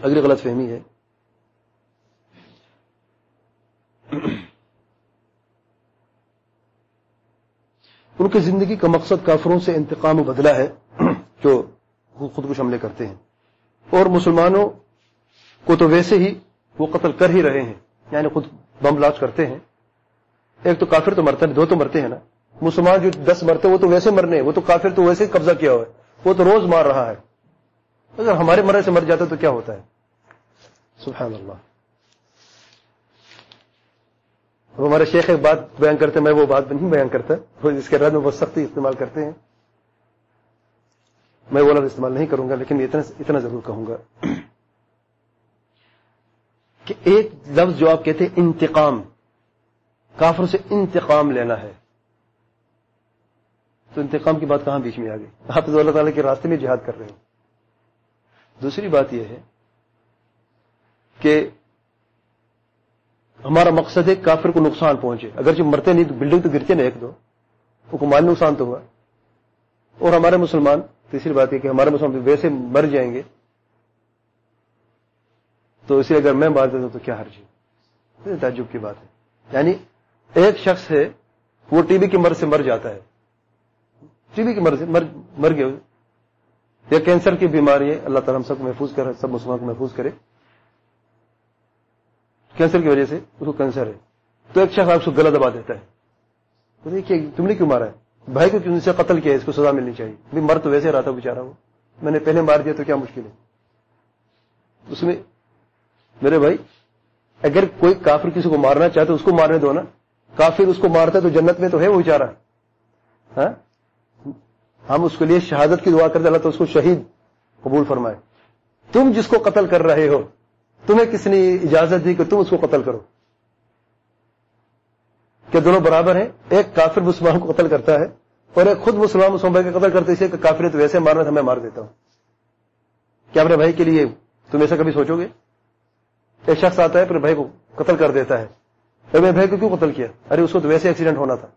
اگلی غلط فہمی ہے۔ ان کی زندگی کا مقصد کافروں سے انتقام و بدلہ ہے، جو خود کش حملے کرتے ہیں۔ اور مسلمانوں کو تو ویسے ہی وہ قتل کر ہی رہے ہیں یعنی خود بم لاچ کرتے ہیں۔ ایک تو کافر تو مرتا ہے دو تو مرتے ہیں نا۔ مسلمان جو دس مرتے وہ تو ویسے مرنے وہ تو کافر تو ویسے قبضہ کیا ہوا ہے، وہ تو روز مار رہا ہے۔ اگر ہمارے مرے سے مر جاتا تو کیا ہوتا ہے؟ سبحان اللہ۔ ہمارے شیخ ایک بات بیان کرتے میں وہ بات نہیں بیان کرتا۔ اس کے رد میں بہت سختی استعمال کرتے ہیں۔ میں وہ لفظ استعمال نہیں کروں گا، لیکن اتنا اتنا ضرور کہوں گا۔ کہ ایک لفظ جو آپ کہتے ہیں، انتقام۔ کافروں سے انتقام لینا ہے۔ تو انتقام کی بات کہاں بیچ میں آ گئی؟ آپ اللہ تعالیٰ کے راستے میں جہاد کر رہے ہیں۔ دوسری بات یہ ہے کہ ہمارا مقصد ہے کافر کو نقصان پہنچے۔ اگر جو مرتے نہیں تو بلڈنگ تو گرتے نا ایک دو۔ وہ کو مال نقصان تو ہوا۔ اور ہمارے مسلمان، تیسری بات یہ کہ ہمارے مسلمان ویسے مر جائیں گے۔ تو اسی اگر میں بات دیتا ہوں تو کیا حرج ہے؟ تعجب کی بات ہے۔ یعنی ایک شخص ہے، وہ ٹی بی کی مرض سے مر جاتا ہے۔ ٹی بی کی مرض سے مر گیا۔ یا کینسر کی بیماری ہے، اللہ تعالیٰ ہم سب کو محفوظ کرے، سب مسلمان کو محفوظ کرے۔ کینسر کی وجہ سے اس کو کینسر ہے۔ تو ایک شخص آپ کو گلا دبا دیتا ہے۔ تو دیکھیے، تم نے کیوں مارا ہے؟ بھائی کو کیوں سے قتل کیا ہے؟ اس کو سزا ملنی چاہیے۔ مر تو ویسے رہا تھا بےچارا وہ۔ میں نے پہلے مار دیا تو کیا مشکل ہے؟ اس میں میرے بھائی، اگر کوئی کافر کسی کو مارنا چاہے تو اس کو مارنے دو نا۔ کافر اس کو مارتا ہے تو جنت میں تو ہے وہ بیچارا ہاں؟ ہم اس کے لیے شہادت کی دعا کرتے اللہ تو اس کو شہید قبول فرمائے۔ تم جس کو قتل کر رہے ہو، تمہیں کس نے اجازت دی کہ تم اس کو قتل کرو؟ کہ دونوں برابر ہیں، ایک کافر مسلمان کو قتل کرتا ہے اور ایک خود مسلمان مسلمان کا قتل کرتے اسے کہ کافر تو ویسے مارنا تھا، میں مار دیتا ہوں۔ کیا اپنے بھائی کے لیے تم ایسا کبھی سوچو گے؟ ایک شخص آتا ہے پھر بھائی کو قتل کر دیتا ہے۔ میں بھائی کو کیوں قتل کیا؟ ارے، اس کو تو ویسے ایکسیڈنٹ ہونا تھا۔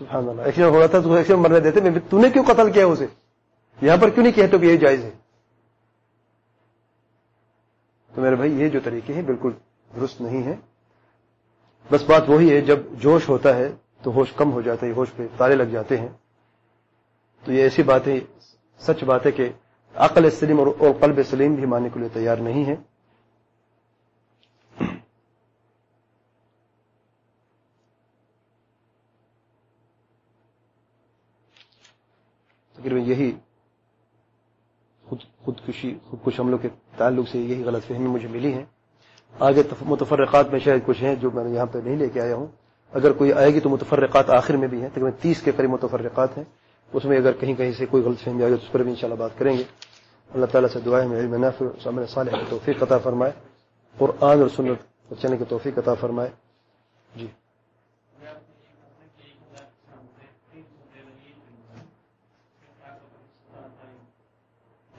سبحان اللہ۔ ایکسیڈنٹ ہونا تھا، تو ایکسیڈنٹ مرنے دیتے، میں تو نے کیوں قتل کیا اسے؟ یہاں پر کیوں نہیں کہتے کہ یہی جائز ہے۔ تو میرے بھائی، یہ جو طریقے ہیں، بالکل درست نہیں ہے بس بات وہی ہے، جب جوش ہوتا ہے، تو ہوش کم ہو جاتا ہے، ہوش پہ تارے لگ جاتے ہیں۔ تو یہ ایسی بات ہے سچ بات ہے کہ عقل سلیم اور قلب سلیم بھی ماننے کے لیے تیار نہیں ہے تقریباً یہی خود خودکشی خودکش حملوں کے تعلق سے یہی غلط فہمی مجھے ملی ہے آگے متفرقات میں شاید کچھ ہیں جو میں یہاں پہ نہیں لے کے آیا ہوں۔ اگر کوئی آئے گی تو متفرقات آخر میں بھی ہیں۔ تقریباً تیس کے قریب متفرقات ہیں۔ اس میں اگر کہیں کہیں سے کوئی غلط فہمی آئے گی تو اس پر بھی انشاءاللہ بات کریں گے۔ اللہ تعالیٰ سے دعائیں میں علم نافع صالح کی توفیق عطا فرمائے۔ قرآن اور سنت چلنے کی توفیق عطا فرمائے۔ جی۔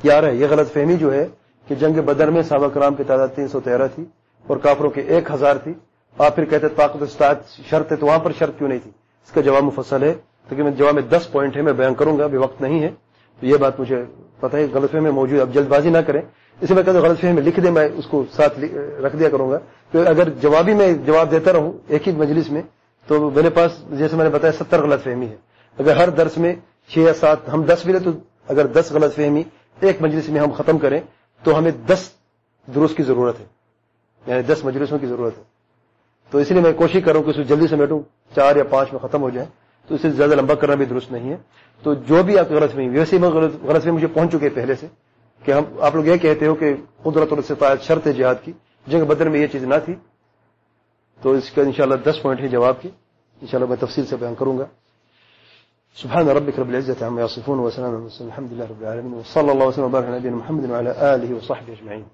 ہے۔ یہ غلط فہمی جو ہے کہ جنگ بدر میں صحابہ کرام کی تعداد تین سو تیرہ تھی اور کافروں کی ایک ہزار تھی۔ آپ پھر کہتے طاقت استاد شرط ہے تو وہاں پر شرط کیوں نہیں تھی؟ اس کا جواب مفصل ہے۔ میں جواب میں دس پوائنٹ ہے، میں بیان کروں گا، ابھی وقت نہیں ہے۔ تو یہ بات مجھے پتہ ہے، غلط فہمی موجود اب جلد بازی نہ کریں۔ اسے میں کہتا ہوں غلط فہمی لکھ دیں، میں اس کو ساتھ رکھ دیا کروں گا۔ تو اگر جوابی میں جواب دیتا رہوں ایک ہی مجلس میں، تو میرے پاس جیسے میں نے بتایا، ستر غلط فہمی ہے۔ اگر ہر درس میں چھ یا سات ہم دس بھی لیں تو اگر دس غلط فہمی ایک مجلس میں ہم ختم کریں تو ہمیں دس دروس کی ضرورت ہے۔ یعنی دس مجلسوں کی ضرورت ہے۔ تو اس لیے میں کوشش کروں کہ اس کو جلدی سے بیٹھوں چار یا پانچ میں ختم ہو جائے۔ تو اسے زیادہ لمبا کرنا بھی درست نہیں ہے۔ تو جو بھی آپ غلط میں ویسے میں غلط میں مجھے پہنچ چکے پہلے سے کہ ہم، آپ لوگ یہ کہتے ہو کہ قدرت اور شرط ہے جہاد کی۔ جنگ بدر میں یہ چیز نہ تھی۔ تو اس کا انشاءاللہ دس پوائنٹ ہے جواب کی انشاءاللہ میں تفصیل سے بیان کروں گا۔ سبحان ربك رب العزة عما يصفون وسلام على المرسلين الحمد لله رب العالمين وصلى الله وسلم وبارك على نبينا محمد وعلى آله وصحبه أجمعين.